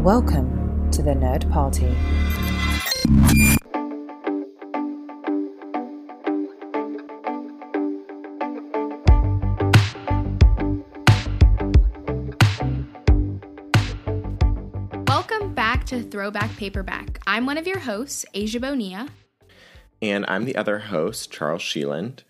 Welcome to the Nerd Party. Welcome back to Throwback Paperback. I'm one of your hosts, Asia Bonilla. And I'm the other host, Charles Sheeland.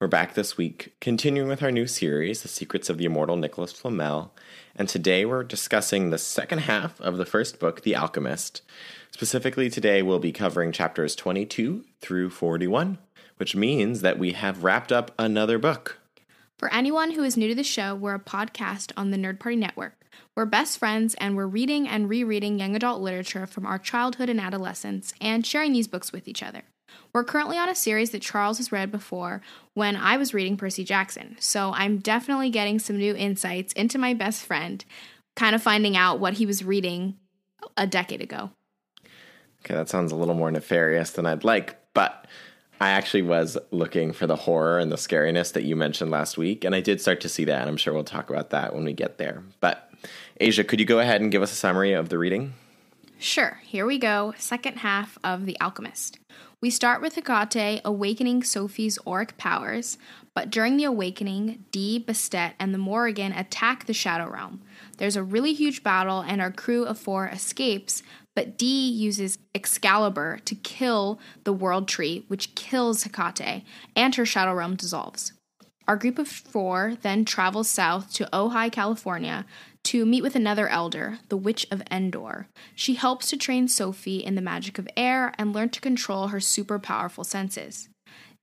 We're back this week, continuing with our new series, The Secrets of the Immortal Nicholas Flamel. And today we're discussing the second half of the first book, The Alchemist. Specifically, today we'll be covering chapters 22 through 41, which means that we have wrapped up another book. For anyone who is new to the show, we're a podcast on the Nerd Party Network. We're best friends and we're reading and rereading young adult literature from our childhood and adolescence and sharing these books with each other. We're currently on a series that Charles has read before when I was reading Percy Jackson, so I'm definitely getting some new insights into my best friend, kind of finding out what he was reading a decade ago. Okay, that sounds a little more nefarious than I'd like, but I actually was looking for the horror and the scariness that you mentioned last week, and I did start to see that. And I'm sure we'll talk about that when we get there. But, Asia, could you go ahead and give us a summary of the reading? Sure, here we go. Second half of The Alchemist. We start with Hecate awakening Sophie's auric powers, but during the awakening, Dee, Bastet, and the Morrigan attack the Shadow Realm. There's a really huge battle, and our crew of four escapes, but Dee uses Excalibur to kill the World Tree, which kills Hecate, and her Shadow Realm dissolves. Our group of four then travels south to Ojai, California, to meet with another elder, the Witch of Endor. She helps to train Sophie in the magic of air and learn to control her super powerful senses.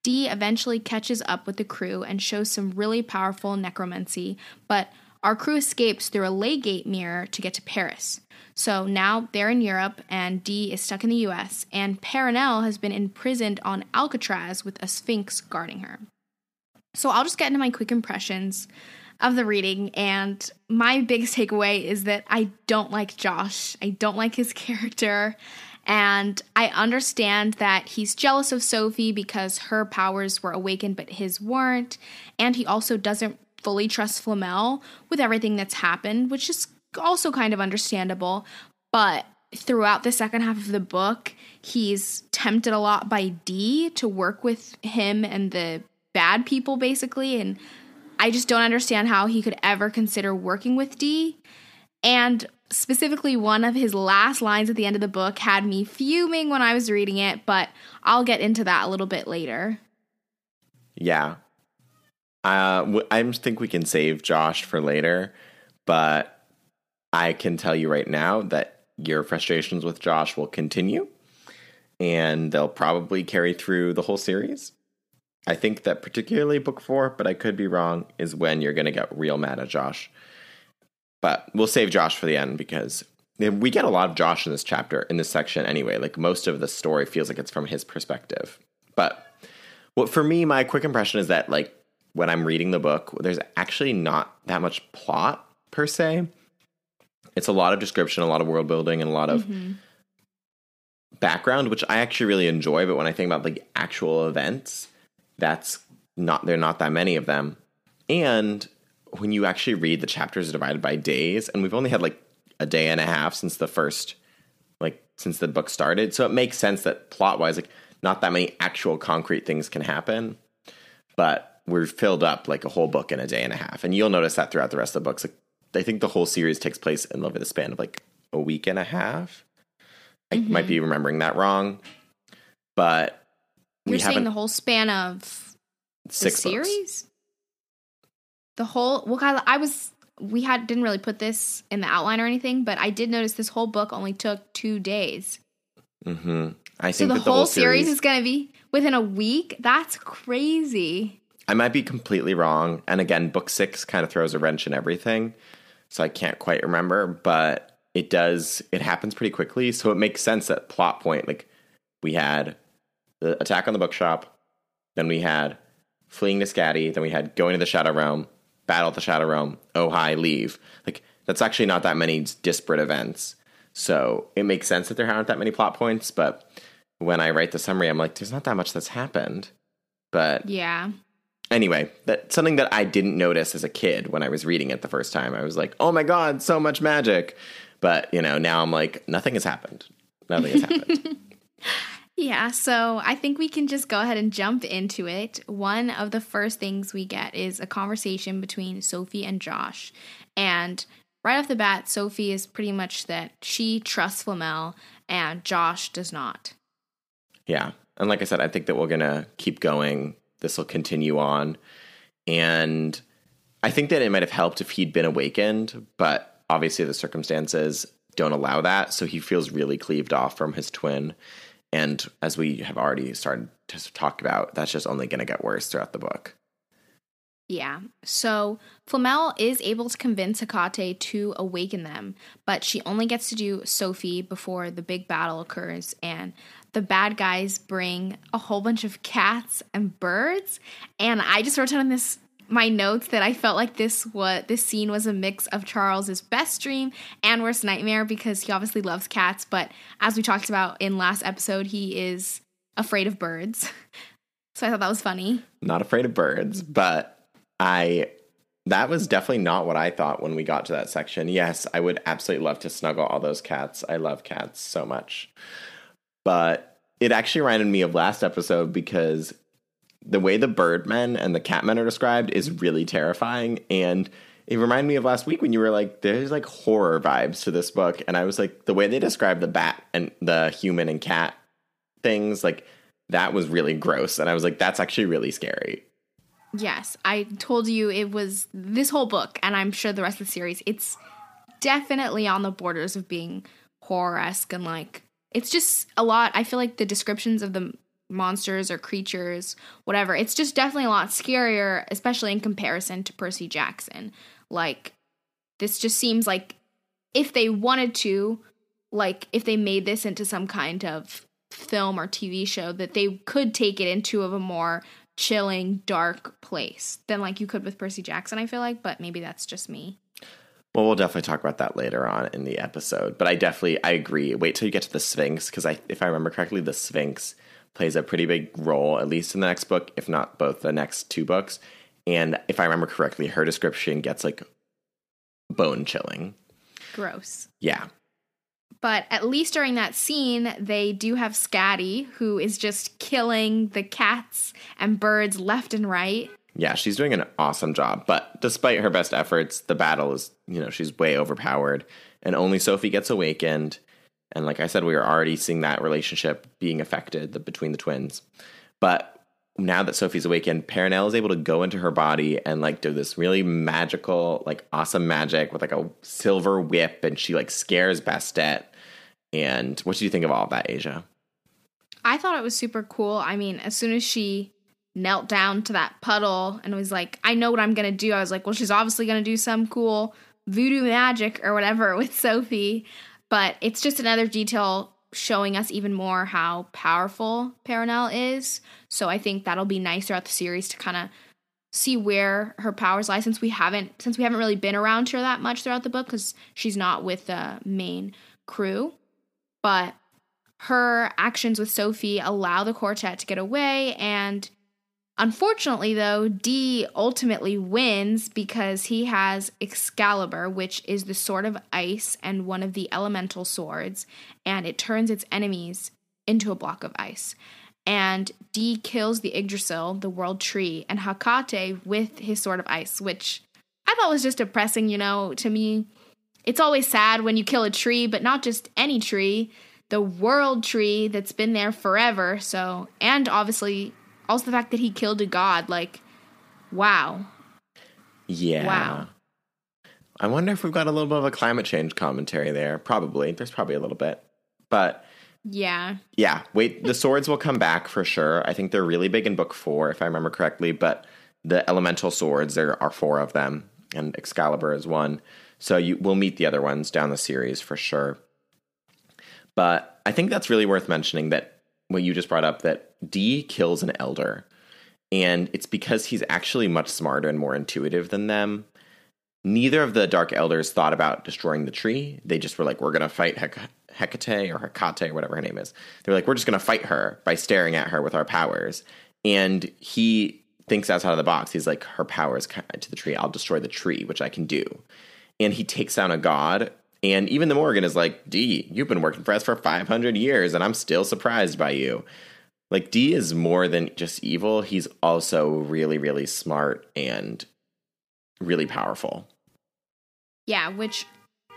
Dee eventually catches up with the crew and shows some really powerful necromancy, but our crew escapes through a Leygate mirror to get to Paris. So now they're in Europe and Dee is stuck in the US, and Perenelle has been imprisoned on Alcatraz with a sphinx guarding her. So I'll just get into my quick impressions of the reading, and my biggest takeaway is that I don't like Josh. I don't like his character. And I understand that he's jealous of Sophie because her powers were awakened, but his weren't. And he also doesn't fully trust Flamel with everything that's happened, which is also kind of understandable. But throughout the second half of the book, he's tempted a lot by Dee to work with him and the bad people, basically. And I just don't understand how he could ever consider working with Dee. And specifically, one of his last lines at the end of the book had me fuming when I was reading it, but I'll get into that a little bit later. Yeah. Uh, I think we can save Josh for later, but I can tell you right now that your frustrations with Josh will continue and they'll probably carry through the whole series. I think that particularly book four, but I could be wrong, is when you're going to get real mad at Josh. But we'll save Josh for the end because we get a lot of Josh in this chapter, in this section anyway. Like most of the story feels like it's from his perspective. But what for me, my quick impression is that like when I'm reading the book, there's actually not that much plot per se. It's a lot of description, a lot of world building, and a lot of mm-hmm. background, which I actually really enjoy. But when I think about like actual events, that's not there are not that many of them. And when you actually read the chapters divided by days, and we've only had like a day and a half since the first like since the book started. So it makes sense that plot wise, like not that many actual concrete things can happen. But we're filled up like a whole book in a day and a half. And you'll notice that throughout the rest of the books. Like I think the whole series takes place in over the span of like a week and a half. I mm-hmm. might be remembering that wrong. But you're saying the whole span of six the series? Books. The whole well, God, I was we had didn't really put this in the outline or anything, but I did notice this whole book only took two days. Mm-hmm. I so think the, whole, whole series, series is going to be within a week. That's crazy. I might be completely wrong, and again, book six kind of throws a wrench in everything, so I can't quite remember. But it does. It happens pretty quickly, so it makes sense that plot point like we had the attack on the bookshop. Then we had fleeing to Scatty. Then we had going to the Shadow Realm, battle the Shadow Realm, oh hi, leave. Like that's actually not that many disparate events. So it makes sense that there aren't that many plot points. But when I write the summary, I'm like, there's not that much that's happened. But yeah, anyway, that's something that I didn't notice as a kid when I was reading it the first time. I was like, oh my God, so much magic. But, you know, now I'm like, nothing has happened. Nothing has happened. Yeah, so I think we can just go ahead and jump into it. One of the first things we get is a conversation between Sophie and Josh. And right off the bat, Sophie is pretty much that she trusts Flamel and Josh does not. Yeah. And like I said, I think that we're going to keep going. This will continue on. And I think that it might have helped if he'd been awakened, but obviously the circumstances don't allow that. So he feels really cleaved off from his twin. And as we have already started to talk about, that's just only going to get worse throughout the book. Yeah. So Flamel is able to convince Hecate to awaken them, but she only gets to do Sophie before the big battle occurs and the bad guys bring a whole bunch of cats and birds. And I just wrote down this my notes that I felt like this what this scene was a mix of Charles's best dream and worst nightmare because he obviously loves cats, but as we talked about in last episode, he is afraid of birds. So I thought that was funny. Not afraid of birds, but I that was definitely not what I thought when we got to that section. Yes, I would absolutely love to snuggle all those cats. I love cats so much. But it actually reminded me of last episode because the way the birdmen and the catmen are described is really terrifying. And it reminded me of last week when you were like there's like horror vibes to this book. And i was like the way they describe the bat and the human and cat things like that was really gross. And i was like that's actually really scary. Yes i told you it was this whole book and i'm sure the rest of the series. It's definitely on the borders of being horror-esque and like it's just a lot. I feel like the descriptions of the monsters or creatures, whatever. It's just definitely a lot scarier, especially in comparison to Percy Jackson. Like, this just seems like if they wanted to, like, if they made this into some kind of film or TV show, that they could take it into of a more chilling, dark place than like you could with Percy Jackson, I feel like, but maybe that's just me. Well, we'll definitely talk about that later on in the episode. But I definitely I agree. Wait till you get to the Sphinx because I, if I remember correctly, the Sphinx plays a pretty big role, at least in the next book, if not both the next two books. And if I remember correctly, her description gets like bone chilling. Gross. Yeah. But at least during that scene, they do have Scatty, who is just killing the cats and birds left and right. Yeah, she's doing an awesome job. But despite her best efforts, the battle is, you know, she's way overpowered. And only Sophie gets awakened. And like I said, we are already seeing that relationship being affected the, between the twins. But now that Sophie's awakened, Perenelle is able to go into her body and like do this really magical, like awesome magic with like a silver whip, and she like scares Bastet. And what do you think of all of that, Asia? I thought it was super cool. I mean, as soon as she knelt down to that puddle and was like, I know what I'm gonna do, I was like, well, she's obviously gonna do some cool voodoo magic or whatever with Sophie. But it's just another detail showing us even more how powerful Perenelle is. So I think that'll be nice throughout the series to kind of see where her powers lie since we haven't since we haven't really been around her that much throughout the book because she's not with the main crew. But her actions with Sophie allow the quartet to get away and Unfortunately, though, Dee ultimately wins because he has Excalibur, which is the sword of ice and one of the elemental swords, and it turns its enemies into a block of ice. And Dee kills the Yggdrasil, the world tree, and Hecate with his sword of ice, which I thought was just depressing, you know, to me. It's always sad when you kill a tree, but not just any tree, the world tree that's been there forever. So, and obviously also the fact that he killed a god, like, wow. Yeah. Wow. I wonder if we've got a little bit of a climate change commentary there. Probably. There's probably a little bit. But yeah. Yeah. Wait, the swords will come back for sure. I think they're really big in book four, if I remember correctly. But the elemental swords, there are four of them, and Excalibur is one. So you will meet the other ones down the series for sure. But I think that's really worth mentioning that what you just brought up that Dee kills an elder. And it's because he's actually much smarter and more intuitive than them. Neither of the Dark Elders thought about destroying the tree. They just were like, we're going to fight Hec- Hecate or Hecate or whatever her name is. They're like, we're just going to fight her by staring at her with our powers. And he thinks outside of the box. He's like, her power is to the tree. I'll destroy the tree, which I can do. And he takes down a god. And even the Morrigan is like, Dee, you've been working for us for 500 years, and I'm still surprised by you. Like, Dee is more than just evil. He's also really, really smart and really powerful. Yeah, which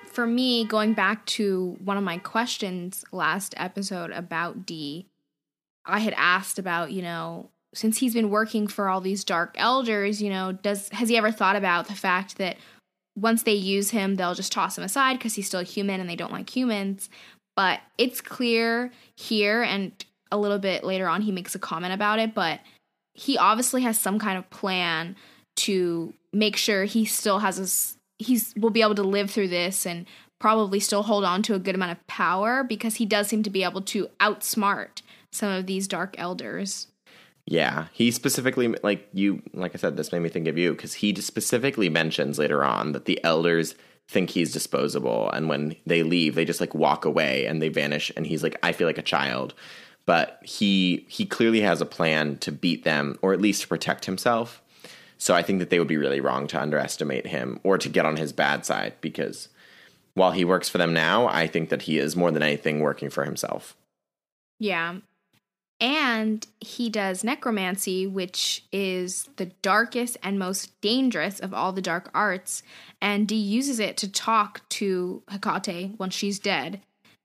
for me, going back to one of my questions last episode about Dee, I had asked about, you know, since he's been working for all these dark elders, you know, does has he ever thought about the fact that once they use him, they'll just toss him aside because he's still human and they don't like humans. But it's clear here and a little bit later on he makes a comment about it, but he obviously has some kind of plan to make sure he still has a he's will be able to live through this and probably still hold on to a good amount of power because he does seem to be able to outsmart some of these dark elders. Yeah, he specifically like you like I said this made me think of you cuz he specifically mentions later on that the elders think he's disposable and when they leave they just like walk away and they vanish and he's like I feel like a child. But he he clearly has a plan to beat them or at least to protect himself. So I think that they would be really wrong to underestimate him or to get on his bad side because while he works for them now, I think that he is more than anything working for himself. Yeah. And he does necromancy, which is the darkest and most dangerous of all the dark arts. And he uses it to talk to Hecate when she's dead.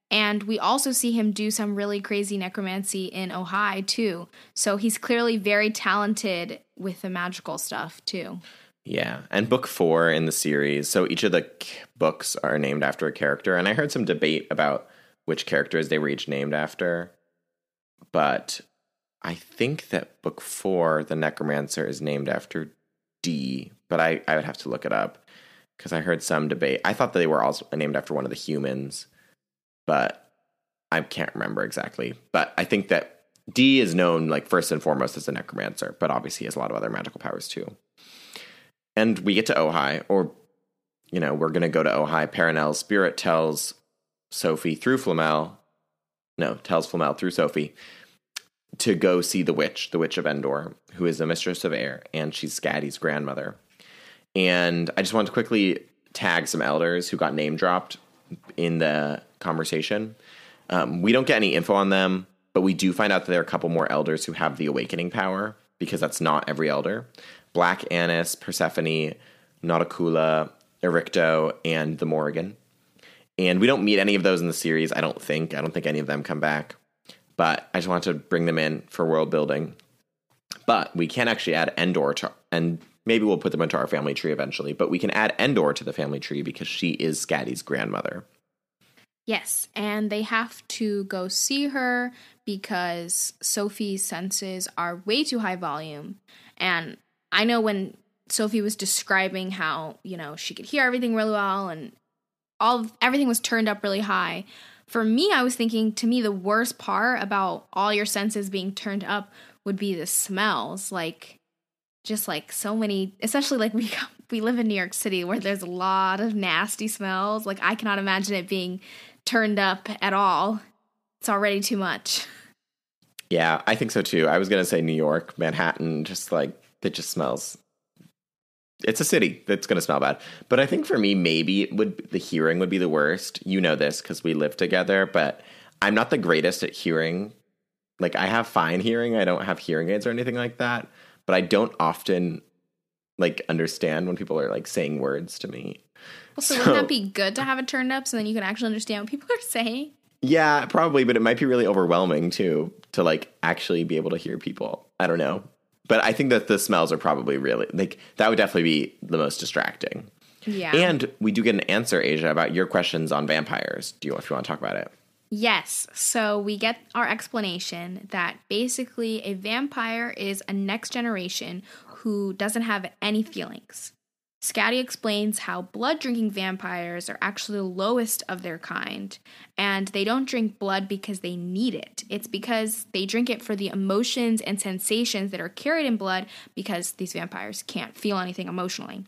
And we also see him do some really crazy necromancy in Ojai, too. So he's clearly very talented with the magical stuff, too. Yeah, and book four in the series. So each of the books are named after a character, and I heard some debate about which characters they were each named after. But I think that book four, the Necromancer, is named after Dee. But I, I would have to look it up because I heard some debate. I thought they were also named after one of the humans, but I can't remember exactly. But I think that Dee is known like first and foremost as a necromancer, but obviously he has a lot of other magical powers too. And we get to Ojai, or, you know, we're going to go to Ojai. Perenelle's spirit tells Sophie through Flamel, no, tells Flamel through Sophie to go see the witch, the witch of Endor, who is the mistress of air, and she's Scatty's grandmother. And I just want to quickly tag some elders who got name dropped in the conversation. Um, we don't get any info on them, but we do find out that there are a couple more elders who have the awakening power because that's not every elder. Black Annis, Persephone, Nauticaula, Ericto, and the Morrigan. And we don't meet any of those in the series, I don't think. I don't think any of them come back. But I just wanted to bring them in for world building. But we can actually add Endor to, and maybe we'll put them into our family tree eventually, but we can add Endor to the family tree because she is Scatty's grandmother. Yes, and they have to go see her because Sophie's senses are way too high volume. And I know when Sophie was describing how, you know, she could hear everything really well and all everything was turned up really high. For me, I was thinking to me the worst part about all your senses being turned up would be the smells, like just like so many, especially like we we live in New York City where there's a lot of nasty smells. Like I cannot imagine it being turned up at all. It's already too much. Yeah, I think so too. I was to say New York, Manhattan, just like it just smells it's a city that's going to smell bad. But I think for me, maybe it would the hearing would be the worst. You know this because we live together, but I'm not the greatest at hearing. Like I have fine hearing. I don't have hearing aids or anything like that. But I don't often like understand when people are like saying words to me. Well, so, so wouldn't that be good to have it turned up so then you can actually understand what people are saying? Yeah, probably, but it might be really overwhelming too to like actually be able to hear people. I don't know but I think that the smells are probably really like that would definitely be the most distracting. Yeah. And we do get an answer, Asia, about your questions on vampires. Do you if you want to talk about it? Yes. So we get our explanation that basically a vampire is a next generation who doesn't have any feelings. Scatty explains how blood drinking vampires are actually the lowest of their kind, and they don't drink blood because they need it. It's because they drink it for the emotions and sensations that are carried in blood because these vampires can't feel anything emotionally.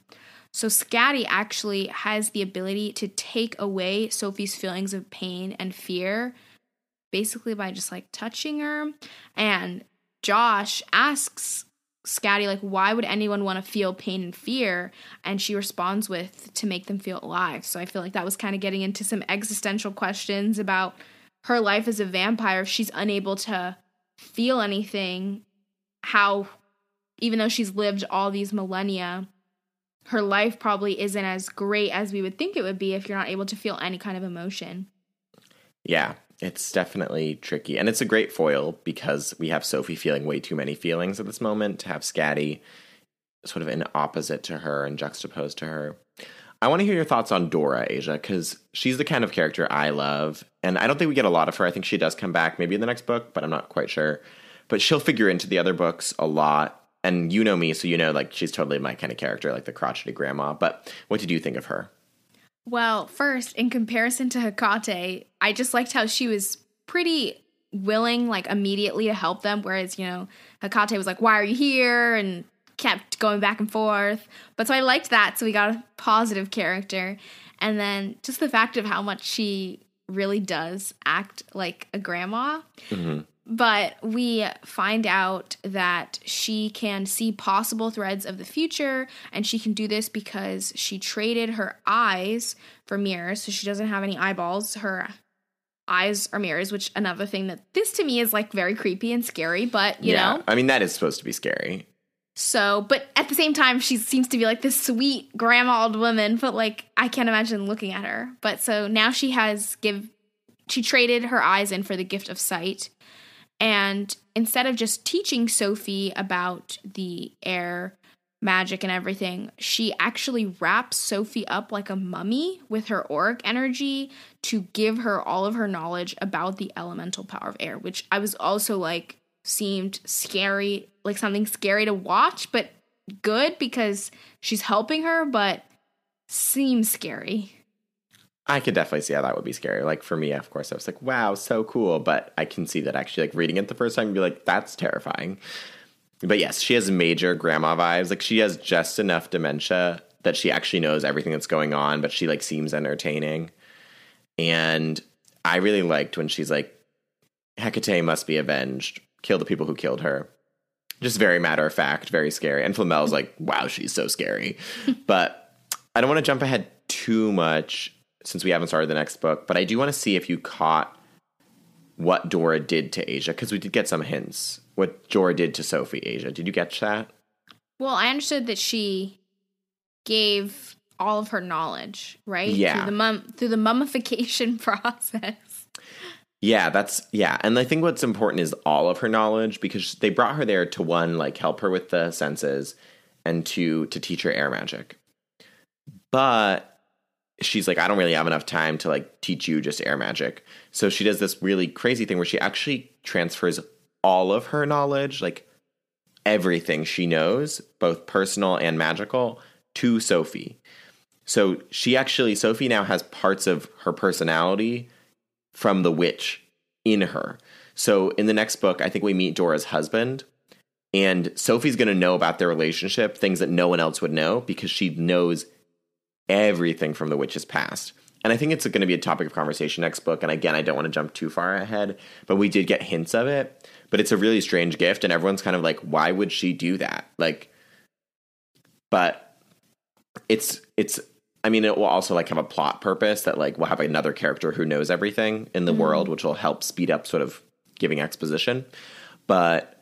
So, Scatty actually has the ability to take away Sophie's feelings of pain and fear basically by just like touching her. And Josh asks Scatty, like, why would anyone want to feel pain and fear? And she responds with, to make them feel alive. So I feel like that was kind of getting into some existential questions about her life as a vampire. If she's unable to feel anything, how, even though she's lived all these millennia, her life probably isn't as great as we would think it would be if you're not able to feel any kind of emotion. Yeah, it's definitely tricky. And it's a great foil because we have Sophie feeling way too many feelings at this moment to have Scatty sort of an opposite to her and juxtaposed to her. I want to hear your thoughts on Dora, Asia, because she's the kind of character I love. And I don't think we get a lot of her. I think she does come back maybe in the next book, but I'm not quite sure. But she'll figure into the other books a lot. And you know me, so you know like she's totally my kind of character, like the crotchety grandma. But what did you think of her? Well, first, in comparison to Hecate, I just liked how she was pretty willing, like immediately to help them. Whereas, you know, Hecate was like, Why are you here? and kept going back and forth. But so I liked that. So we got a positive character. And then just the fact of how much she really does act like a grandma. Mm-hmm. But we find out that she can see possible threads of the future, and she can do this because she traded her eyes for mirrors. So she doesn't have any eyeballs. Her eyes are mirrors, which another thing that this to me is like very creepy and scary, but you yeah, know. I mean, that is supposed to be scary. So, but at the same time, she seems to be like this sweet grandma old woman, but like I can't imagine looking at her. But so now she has give she traded her eyes in for the gift of sight and instead of just teaching Sophie about the air magic and everything, she actually wraps Sophie up like a mummy with her auric energy to give her all of her knowledge about the elemental power of air, which I was also like seemed scary, like something scary to watch, but good because she's helping her, but seems scary. I could definitely see how that would be scary. Like for me, of course, I was like, wow, so cool. But I can see that actually, like reading it the first time, be like, that's terrifying. But yes, she has major grandma vibes. Like she has just enough dementia that she actually knows everything that's going on, but she like seems entertaining. And I really liked when she's like, Hecate must be avenged, kill the people who killed her. Just very matter of fact, very scary. And Flamel's like, wow, she's so scary. but I don't want to jump ahead too much since we haven't started the next book, but I do want to see if you caught what Dora did to Asia because we did get some hints. What Dora did to Sophie, Asia. Did you catch that? Well, I understood that she gave all of her knowledge, right? Yeah. Through the mum through the mummification process. Yeah, that's yeah. And I think what's important is all of her knowledge because they brought her there to one like help her with the senses and to to teach her air magic. But she's like, I don't really have enough time to like teach you just air magic. So she does this really crazy thing where she actually transfers all of her knowledge, like everything she knows, both personal and magical, to Sophie. So she actually, Sophie now has parts of her personality from the witch in her. So in the next book, I think we meet Dora's husband. And Sophie's going to know about their relationship, things that no one else would know because she knows everything from the witch's past. And I think it's going to be a topic of conversation next book. And again, I don't want to jump too far ahead, but we did get hints of it. But it's a really strange gift, and everyone's kind of like, why would she do that? Like, but it's it's. I mean, it will also like have a plot purpose that like we'll have another character who knows everything in the mm-hmm. world, which will help speed up sort of giving exposition. But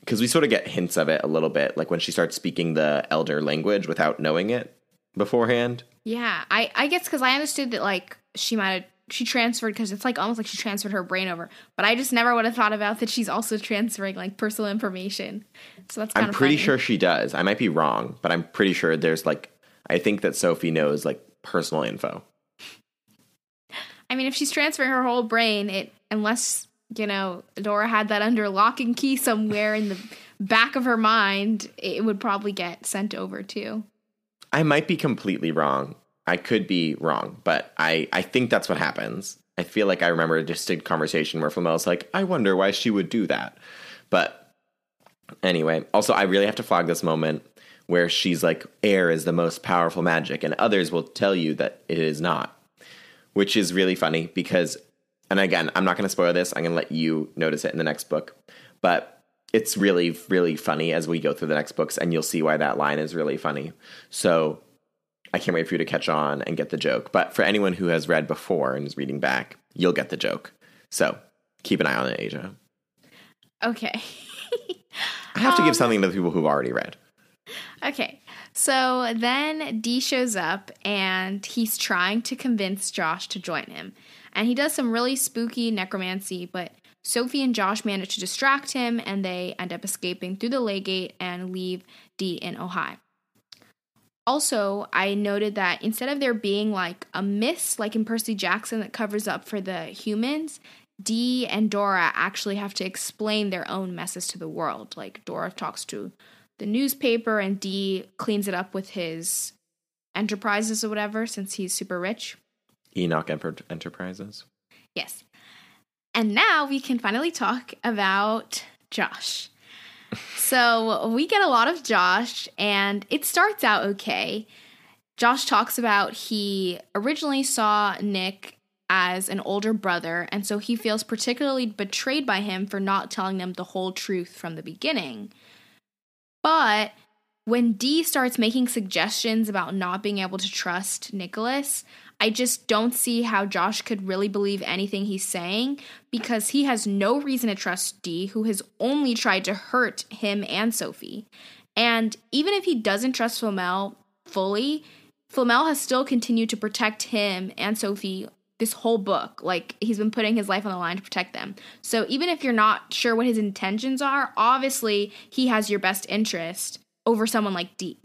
because we sort of get hints of it a little bit, like when she starts speaking the elder language without knowing it, beforehand. Yeah, I I guess because I understood that like she might have she transferred because it's like almost like she transferred her brain over. But I just never would have thought about that she's also transferring like personal information. So that's I'm pretty funny. sure she does. I might be wrong, but I'm pretty sure there's like I think that Sophie knows like personal info. I mean, if she's transferring her whole brain, it unless you know Dora had that under lock and key somewhere in the back of her mind, it would probably get sent over too. I might be completely wrong. I could be wrong, but I, I think that's what happens. I feel like I remember a distinct conversation where Flamel's like, I wonder why she would do that. But anyway, also, I really have to flag this moment where she's like, air is the most powerful magic, and others will tell you that it is not, which is really funny because, and again, I'm not going to spoil this, I'm going to let you notice it in the next book. But it's really really funny as we go through the next books, and you'll see why that line is really funny. So I can't wait for you to catch on and get the joke. But for anyone who has read before and is reading back, you'll get the joke. So keep an eye on it, Asia. Okay. I have to Um, give something to the people who've already read. Okay. So then Dee shows up and he's trying to convince Josh to join him. And he does some really spooky necromancy, but Sophie and Josh manage to distract him and they end up escaping through the Leygate and leave Dee in Ojai. Also, I noted that instead of there being like a mist, like in Percy Jackson, that covers up for the humans, Dee and Dora actually have to explain their own messes to the world. Like Dora talks to the newspaper and Dee cleans it up with his enterprises or whatever since he's super rich. Enoch Enter- Enterprises. Yes. And now we can finally talk about Josh. so we get a lot of Josh, and it starts out okay. Josh talks about he originally saw Nick as an older brother, and so he feels particularly betrayed by him for not telling them the whole truth from the beginning. But when Dee starts making suggestions about not being able to trust Nicholas, I just don't see how Josh could really believe anything he's saying because he has no reason to trust Dee, who has only tried to hurt him and Sophie. And even if he doesn't trust Flamel fully, Flamel has still continued to protect him and Sophie this whole book. Like he's been putting his life on the line to protect them. So even if you're not sure what his intentions are, obviously he has your best interest over someone like Dee.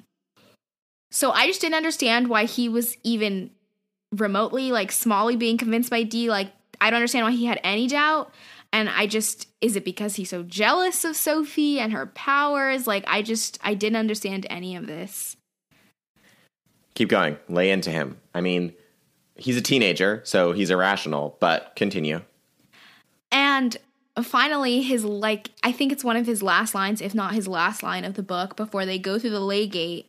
So I just didn't understand why he was even remotely like Smalley being convinced by Dee. Like I don't understand why he had any doubt. And I just is it because he's so jealous of Sophie and her powers? Like I just I didn't understand any of this. Keep going. Lay into him. I mean, he's a teenager, so he's irrational, but continue. And finally, his like, I think it's one of his last lines, if not his last line of the book, before they go through the Leygate.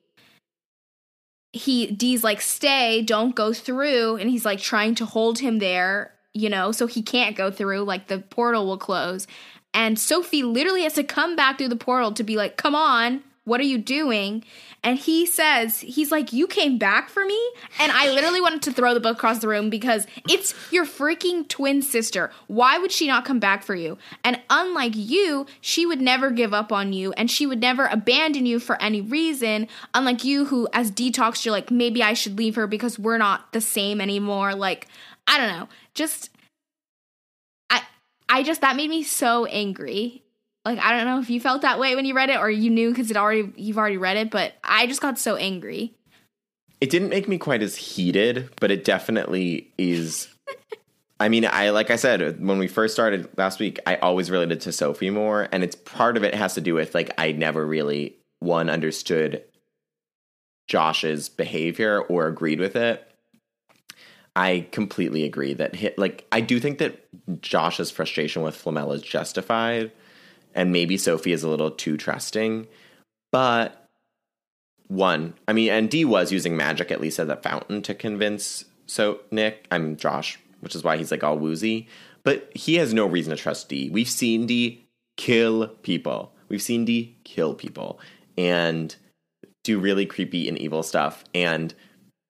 He Dee's like, stay, don't go through, and he's like trying to hold him there, you know, so he can't go through. Like the portal will close, and Sophie literally has to come back through the portal to be like, come on, what are you doing? And he says, he's like, you came back for me? And I literally wanted to throw the book across the room because it's your freaking twin sister. Why would she not come back for you? And unlike you, she would never give up on you and she would never abandon you for any reason. Unlike you, who, as detox, you're like, maybe I should leave her because we're not the same anymore. Like, I don't know. Just, I, I just, that made me so angry like I don't know if you felt that way when you read it or you knew because it already you've already read it, but I just got so angry. It didn't make me quite as heated, but it definitely is. I mean, I like I said when we first started last week, I always related to Sophie more, and it's part of it has to do with like I never really one understood Josh's behavior or agreed with it. I completely agree that like I do think that Josh's frustration with Flamel is justified and maybe Sophie is a little too trusting. But one, I mean, and Dee was using magic at least as a fountain to convince so Nick, I'm Josh, which is why he's like all woozy. But he has no reason to trust Dee. We've seen Dee kill people. We've seen Dee kill people and do really creepy and evil stuff. And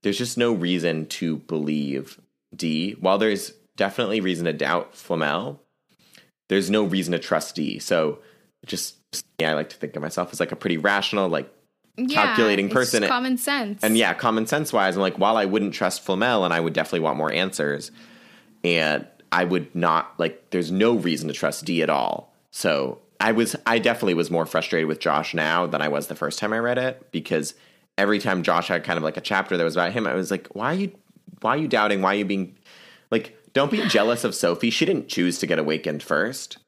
there's just no reason to believe Dee. While there's definitely reason to doubt Flamel, there's no reason to trust Dee. So just yeah, I like to think of myself as like a pretty rational, like calculating it's person. common sense. and yeah, common sense wise, I'm like, while I wouldn't trust Flamel and I would definitely want more answers, and I would not like there's no reason to trust Dee at all. So I was I definitely was more frustrated with Josh now than I was the first time I read it because every time Josh had kind of like a chapter that was about him, I was like, why are you why are you doubting? Why are you being like don't be jealous of Sophie. She didn't choose to get awakened first.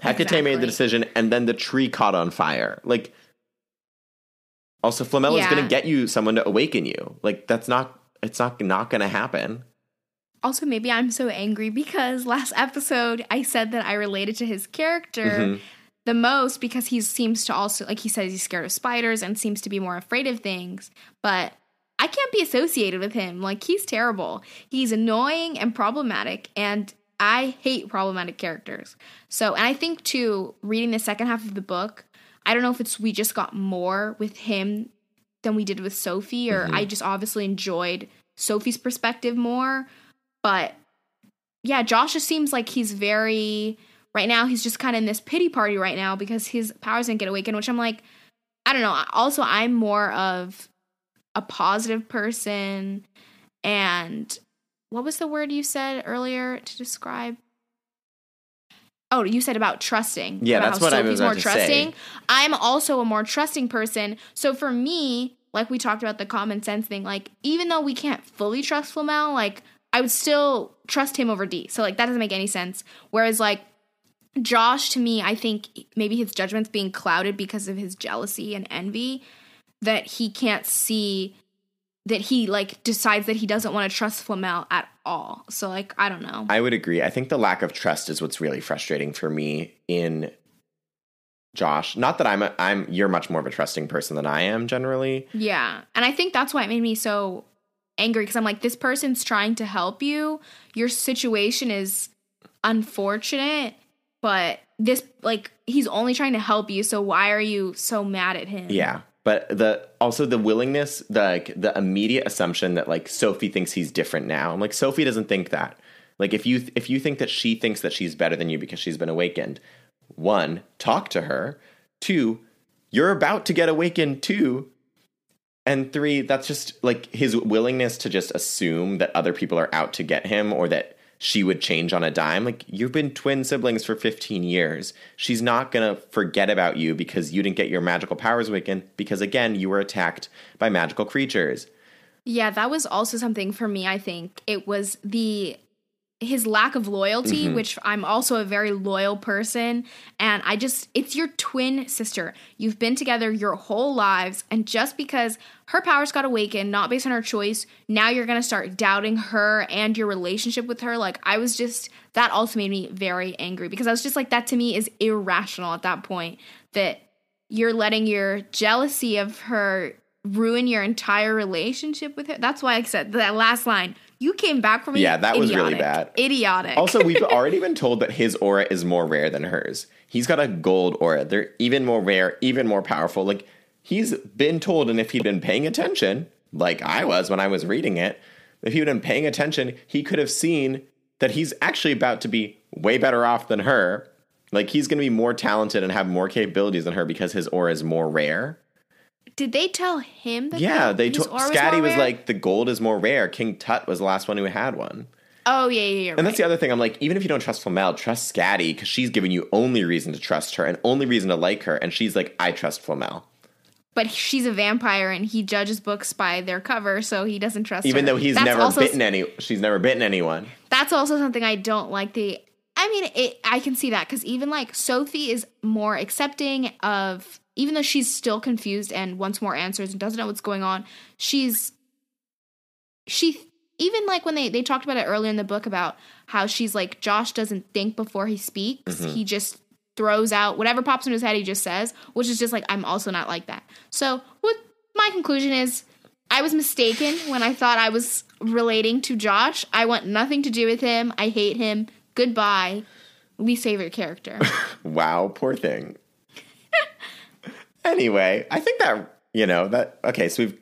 Hecate made the decision and then the tree caught on fire. Like also Flamel is Yeah. gonna get you someone to awaken you. Like that's not it's not not gonna happen. also, maybe I'm so angry because last episode I said that I related to his character Mhm. the most because he seems to also, like he says, he's scared of spiders and seems to be more afraid of things. But I can't be associated with him. Like, he's terrible. He's annoying and problematic. And I hate problematic characters. So, and I think too, reading the second half of the book, I don't know if it's we just got more with him than we did with Sophie, or Mm-hmm. I just obviously enjoyed Sophie's perspective more. But yeah, Josh just seems like he's very right now. He's just kind of in this pity party right now because his powers didn't get awakened. Which I'm like, I don't know. Also, I'm more of a positive person, and what was the word you said earlier to describe? Oh, you said about trusting. Yeah, about that's how what I Sophie's was more to say. I'm also a more trusting person. So for me, like we talked about the common sense thing, like even though we can't fully trust Flamel, like I would still trust him over Dee. So like that doesn't make any sense. Whereas like Josh, to me, I think maybe his judgment's being clouded because of his jealousy and envy that he can't see that he like decides that he doesn't want to trust Flamel at all. So like I don't know. I would agree. I think the lack of trust is what's really frustrating for me in Josh. Not that I'm a, I'm you're much more of a trusting person than I am generally. Yeah. And I think that's why it made me so angry because I'm like, this person's trying to help you. Your situation is unfortunate, but this, like, he's only trying to help you. So why are you so mad at him? Yeah. But the also the willingness, the like, the immediate assumption that like Sophie thinks he's different now. I'm like Sophie doesn't think that. Like if you if you think that she thinks that she's better than you because she's been awakened, one, talk to her. Two, you're about to get awakened too. And three, that's just like his willingness to just assume that other people are out to get him or that she would change on a dime. Like, you've been twin siblings for 15 years. She's not going to forget about you because you didn't get your magical powers awakened because, again, you were attacked by magical creatures. Yeah, that was also something for me, I think. It was the his lack of loyalty, Mm-hmm. which I'm also a very loyal person, and I just it's your twin sister. You've been together your whole lives, and just because her powers got awakened, not based on her choice, now you're gonna start doubting her and your relationship with her. Like I was just that also made me very angry because I was just like that to me is irrational at that point that you're letting your jealousy of her ruin your entire relationship with her. That's why I said that last line. You came back from. Yeah, that was really bad. Idiotic. Also, we've already been told that his aura is more rare than hers. He's got a gold aura. They're even more rare, even more powerful. Like, he's been told, and if he'd been paying attention, like I was when I was reading it, if he'd been paying attention, he could have seen that he's actually about to be way better off than her. Like, he's going to be more talented and have more capabilities than her because his aura is more rare. Did they tell him that? Yeah, the- they his told Scatty was rare? like, the gold is more rare. King Tut was the last one who had one. "Oh yeah, yeah, yeah." And that's the other thing. I'm like, even if you don't trust Flamel, trust Scatty because she's giving you only reason to trust her and only reason to like her. And she's like, I trust Flamel, but she's a vampire and he judges books by their cover, so he doesn't trust even her. though he's That's never bitten any. She's never bitten anyone. That's also something I don't like. The I mean, it, I can see that because even like Sophie is more accepting of, even though she's still confused and wants more answers and doesn't know what's going on. She's she even like when they they talked about it earlier in the book about how she's like Josh doesn't think before he speaks. Mm-hmm. He just throws out whatever pops in his head. He just says, which is just like I'm also not like that. So what my conclusion is. I was mistaken when I thought I was relating to Josh. I want nothing to do with him. I hate him. Goodbye. Least favorite character. Wow, poor thing. anyway, I think that you know that. Okay, so we've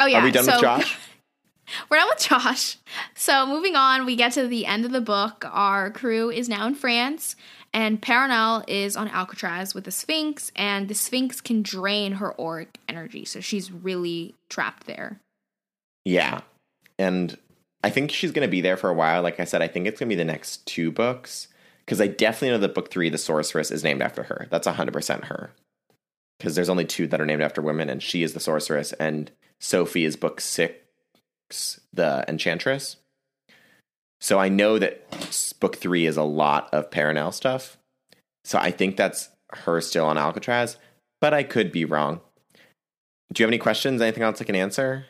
Oh yeah. are we done so with Josh? We're done with Josh. So moving on, we get to the end of the book. Our crew is now in France, and Perenelle is on Alcatraz with the Sphinx, and the Sphinx can drain her auric energy, so she's really trapped there. Yeah, and I think she's going to be there for a while. Like I said, I think it's going to be the next two books because I definitely know that book three, the sorceress, is named after her. That's hundred percent her. Because there's only two that are named after women, and she is the sorceress, and Sophie is book six, the enchantress. So I know that book three is a lot of Perenelle stuff. So I think that's her still on Alcatraz, but I could be wrong. Do you have any questions? Anything else I can answer?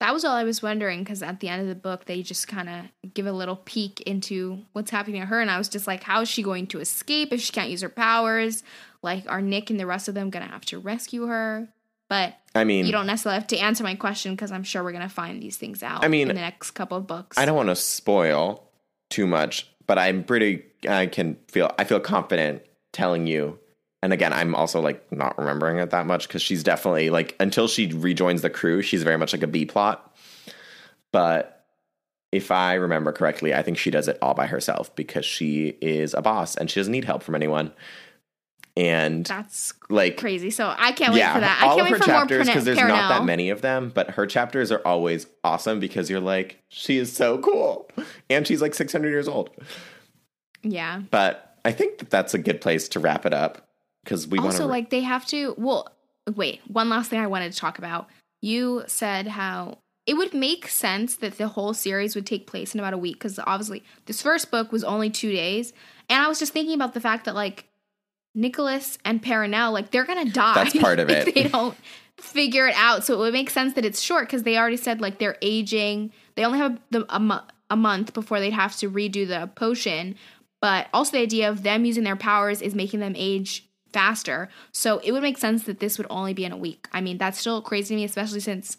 That was all I was wondering because at the end of the book, they just kind of give a little peek into what's happening to her. And I was just like, how is she going to escape if she can't use her powers? Like, are Nick and the rest of them going to have to rescue her? But I mean, you don't necessarily have to answer my question because I'm sure we're going to find these things out I mean, in the next couple of books. I don't want to spoil too much, but I'm pretty. I can feel. I feel confident telling you. And again, I'm also like not remembering it that much because she's definitely like until she rejoins the crew, she's very much like a B plot. But if I remember correctly, I think she does it all by herself because she is a boss and she doesn't need help from anyone. And That's like crazy. So I can't wait yeah, for that. I all can't of her wait for chapters because there's Perenelle. not that many of them, but her chapters are always awesome because you're like, she is so cool, and she's like 600 years old. Yeah. But I think that that's a good place to wrap it up because we also to. like they have to well wait one last thing i wanted to talk about. You said how it would make sense that the whole series would take place in about a week because obviously this first book was only two days. And i was just thinking about the fact that like nicholas and Perenelle, like they're gonna die. That's part of if it. they don't figure it out. So it would make sense that it's short because they already said like they're aging. They only have the, a, a month before they'd have to redo the potion. But also the idea of them using their powers is making them age faster. So it would make sense that this would only be in a week. I mean, that's still crazy to me, especially since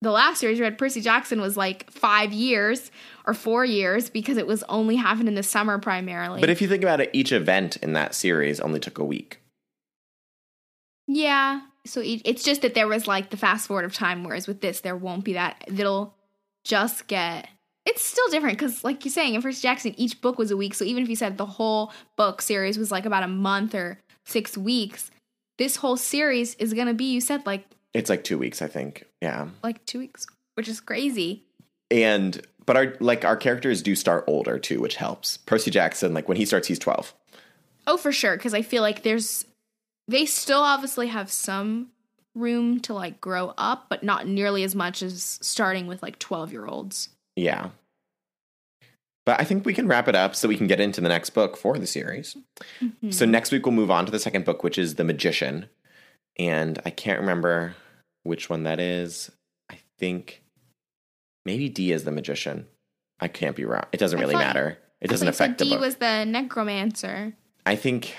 the last series we read Percy Jackson was like five years or four years because it was only happened in the summer primarily. but if you think about it, each event in that series only took a week. yeah, so it- it's just that there was like the fast forward of time, whereas with this there won't be that. It'll just get. It's still different because, like you're saying, in Percy Jackson, each book was a week. So even if you said the whole book series was like about a month or six weeks, this whole series is gonna be, you said, like It's like two weeks, I think. Yeah, like two weeks, which is crazy. and but our like our characters do start older too, which helps. Percy Jackson, like when he starts, he's 12. Oh, for sure, because I feel like there's they still obviously have some room to like grow up, but not nearly as much as starting with like twelve year olds. Yeah. But I think we can wrap it up so we can get into the next book for the series. Mm-hmm. So next week we'll move on to the second book, which is The Magician. And I can't remember which one that is. I think maybe Dee is the magician. I can't be wrong. It doesn't really matter. It doesn't thought you said affect the Dee book. was the necromancer. I think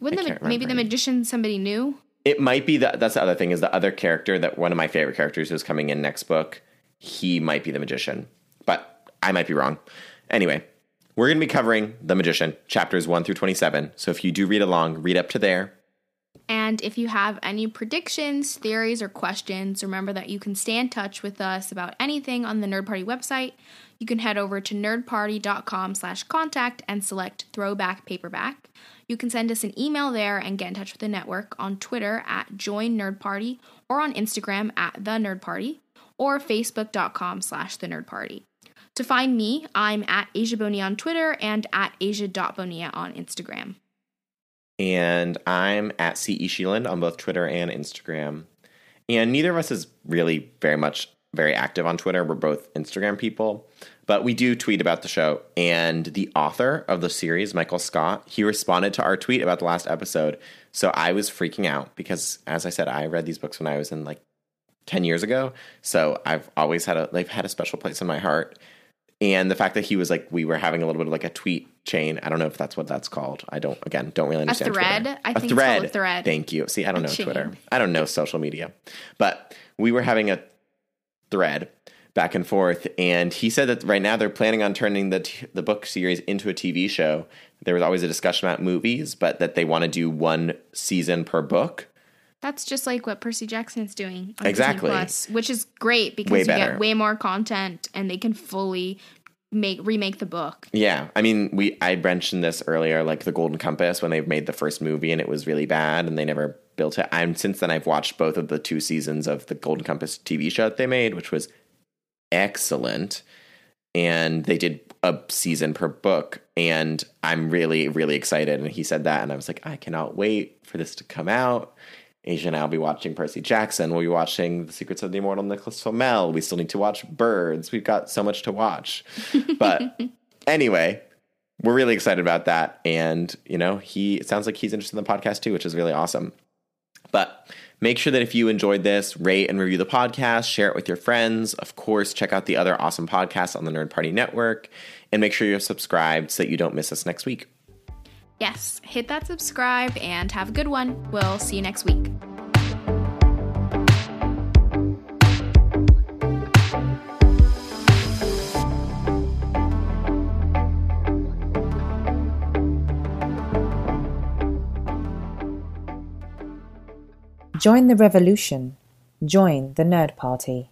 Wouldn't I the, maybe the magician somebody new? it might be that that's the other thing is the other character that one of my favorite characters who's coming in next book. He might be the magician, but I might be wrong. Anyway, we're going to be covering The Magician, chapters 1 through 27. So if you do read along, read up to there. And if you have any predictions, theories, or questions, remember that you can stay in touch with us about anything on the Nerd Party website. You can head over to nerdparty.com slash contact and select throwback paperback. You can send us an email there and get in touch with the network on Twitter at Join Nerd Party or on Instagram at The Nerd Party or facebook.com slash The Nerd Party. To find me, I'm at Asia Bonilla on Twitter and at asia.bonilla on Instagram. And I'm at CE Sheeland on both Twitter and Instagram. And neither of us is really very much very active on Twitter. We're both Instagram people, but we do tweet about the show. And the author of the series, Michael Scott, he responded to our tweet about the last episode. So I was freaking out because, as I said, I read these books when I was in like 10 years ago. So I've always had a, they've had a special place in my heart. And the fact that he was like, we were having a little bit of like a tweet chain. I don't know if that's what that's called. I don't, again, don't really understand. A thread? Twitter. I a think it's thread. called a thread. Thank you. See, I don't know chain. Twitter. I don't know social media. But we were having a thread back and forth. And he said that right now they're planning on turning the, t- the book series into a TV show. There was always a discussion about movies, but that they want to do one season per book. That's just like what Percy Jackson is doing on Exactly. Disney Plus, which is great because Way you better. get way more content and they can fully make remake the book. Yeah, I mean, we I mentioned this earlier, like the Golden Compass when they made the first movie and it was really bad and they never built it. I'm since then I've watched both of the two seasons of the Golden Compass TV show that they made, which was excellent, and they did a season per book, and I'm really really excited. And he said that, and I was like, I cannot wait for this to come out. Asia and I will be watching Percy Jackson. We'll be watching The Secrets of the Immortal Nicholas Flamel. We still need to watch Birds. We've got so much to watch. But anyway, we're really excited about that. And, you know, he it sounds like he's interested in the podcast too, which is really awesome. But make sure that if you enjoyed this, rate and review the podcast, share it with your friends. Of course, check out the other awesome podcasts on the Nerd Party Network, and make sure you're subscribed so that you don't miss us next week. Yes, hit that subscribe and have a good one. We'll see you next week. Join the revolution. Join the Nerd Party.